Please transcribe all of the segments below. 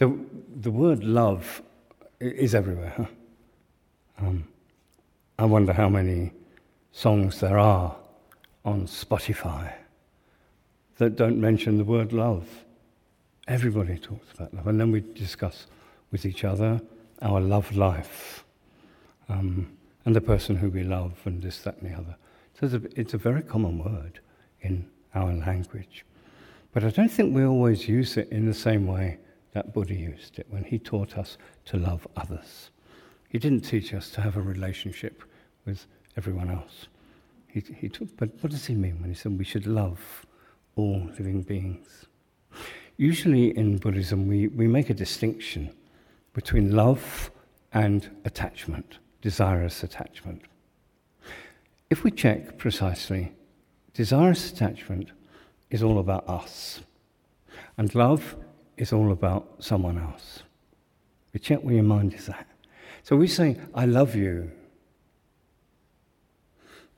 The, the word love is everywhere. Um, I wonder how many songs there are on Spotify that don't mention the word love. Everybody talks about love. And then we discuss with each other our love life um, and the person who we love and this, that, and the other. So it's a, it's a very common word in our language. But I don't think we always use it in the same way that Buddha used it when he taught us to love others. He didn't teach us to have a relationship with everyone else. He, he took, but what does he mean when he said we should love all living beings? Usually in Buddhism, we, we make a distinction between love and attachment, desirous attachment. If we check precisely, desirous attachment is all about us, and love is all about someone else. We check where your mind is at. So we say, I love you.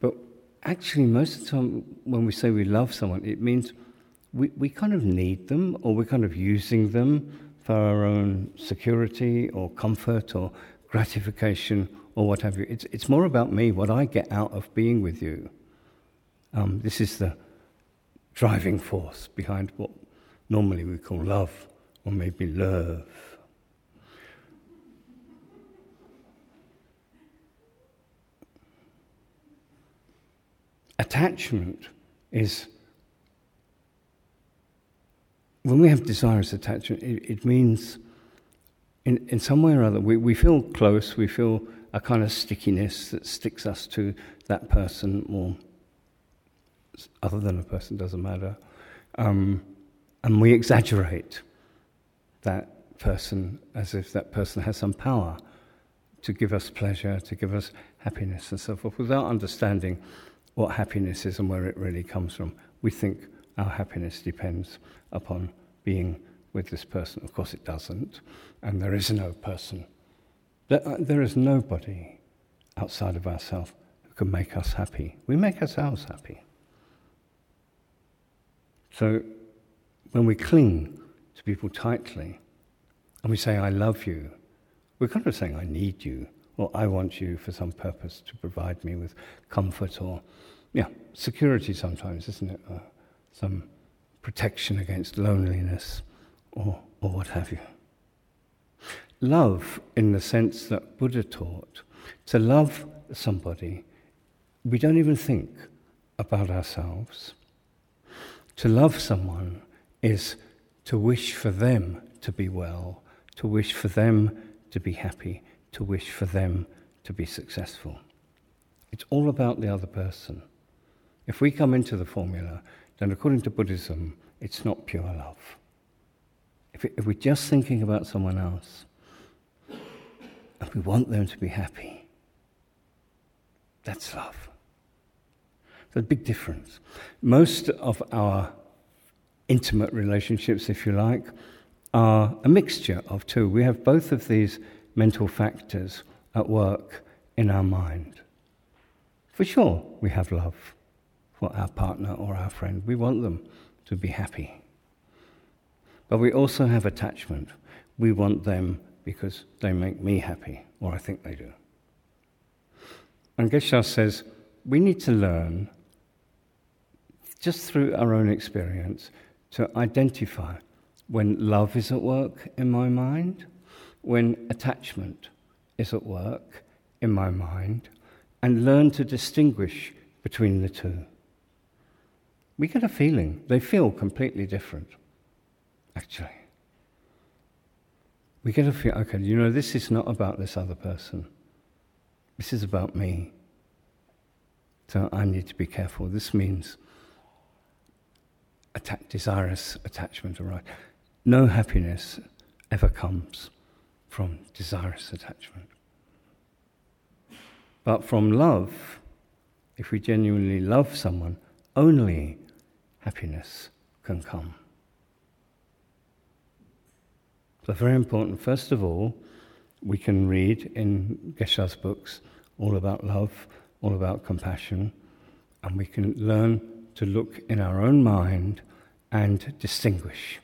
But actually, most of the time, when we say we love someone, it means we, we kind of need them or we're kind of using them for our own security or comfort or gratification or what have you. It's, it's more about me, what I get out of being with you. Um, this is the driving force behind what normally we call love or maybe love. Attachment is when we have desirous attachment, it, it means in, in some way or other we, we feel close, we feel a kind of stickiness that sticks us to that person, or other than a person, doesn't matter. Um, and we exaggerate that person as if that person has some power to give us pleasure, to give us happiness, and so forth, without understanding what happiness is and where it really comes from. We think our happiness depends upon being with this person. Of course, it doesn't, and there is no person. Uh, there is nobody outside of ourselves who can make us happy. We make ourselves happy. So, when we cling to people tightly and we say, I love you, we're kind of saying, I need you, or I want you for some purpose to provide me with comfort or, yeah, security sometimes, isn't it? Uh, some protection against loneliness or, or what have you. Love, in the sense that Buddha taught, to love somebody, we don't even think about ourselves. To love someone is to wish for them to be well, to wish for them to be happy, to wish for them to be successful. It's all about the other person. If we come into the formula then according to Buddhism, it's not pure love. If, it, if we're just thinking about someone else and we want them to be happy, that's love. There's a big difference. Most of our intimate relationships, if you like, are a mixture of two. We have both of these mental factors at work in our mind. For sure, we have love for our partner or our friend. We want them to be happy. But we also have attachment. We want them because they make me happy, or I think they do. And Geshe says we need to learn, just through our own experience, to identify when love is at work in my mind, when attachment is at work in my mind, and learn to distinguish between the two we get a feeling. They feel completely different, actually. We get a feel, okay, you know, this is not about this other person. This is about me. So I need to be careful. This means atta- desirous attachment, right. No happiness ever comes from desirous attachment. But from love, if we genuinely love someone, only happiness can come. So, very important. First of all, we can read in Geshe's books all about love, all about compassion, and we can learn to look in our own mind and distinguish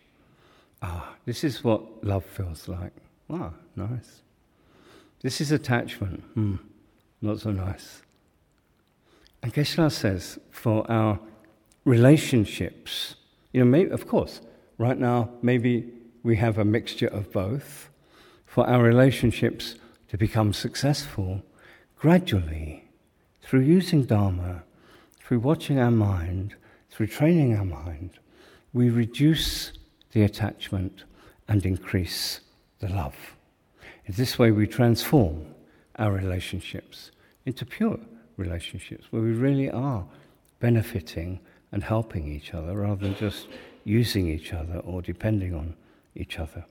Ah, this is what love feels like. Ah, nice. This is attachment. Hmm, not so nice. And Geshe-la says for our relationships, you know, maybe, of course, right now, maybe we have a mixture of both. For our relationships to become successful, gradually, through using Dharma, through watching our mind, through training our mind, we reduce the attachment and increase the love. In this way, we transform our relationships into pure relationships where we really are benefiting and helping each other rather than just using each other or depending on each other.